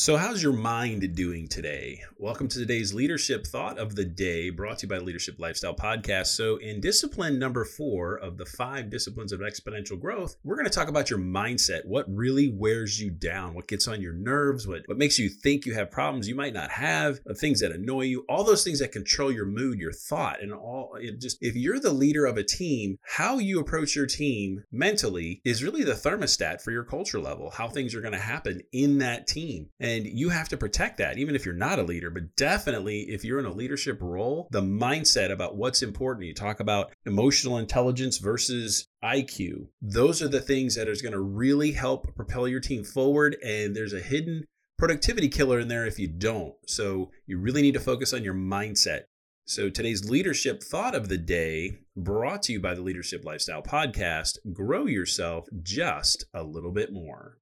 So, how's your mind doing today? Welcome to today's leadership thought of the day brought to you by Leadership Lifestyle Podcast. So, in discipline number four of the five disciplines of exponential growth, we're going to talk about your mindset. What really wears you down? What gets on your nerves? What, what makes you think you have problems you might not have? The things that annoy you? All those things that control your mood, your thought, and all. It just, if you're the leader of a team, how you approach your team mentally is really the thermostat for your culture level, how things are going to happen in that team. And and you have to protect that, even if you're not a leader. But definitely, if you're in a leadership role, the mindset about what's important, you talk about emotional intelligence versus IQ. Those are the things that is going to really help propel your team forward. And there's a hidden productivity killer in there if you don't. So you really need to focus on your mindset. So today's leadership thought of the day brought to you by the Leadership Lifestyle Podcast grow yourself just a little bit more.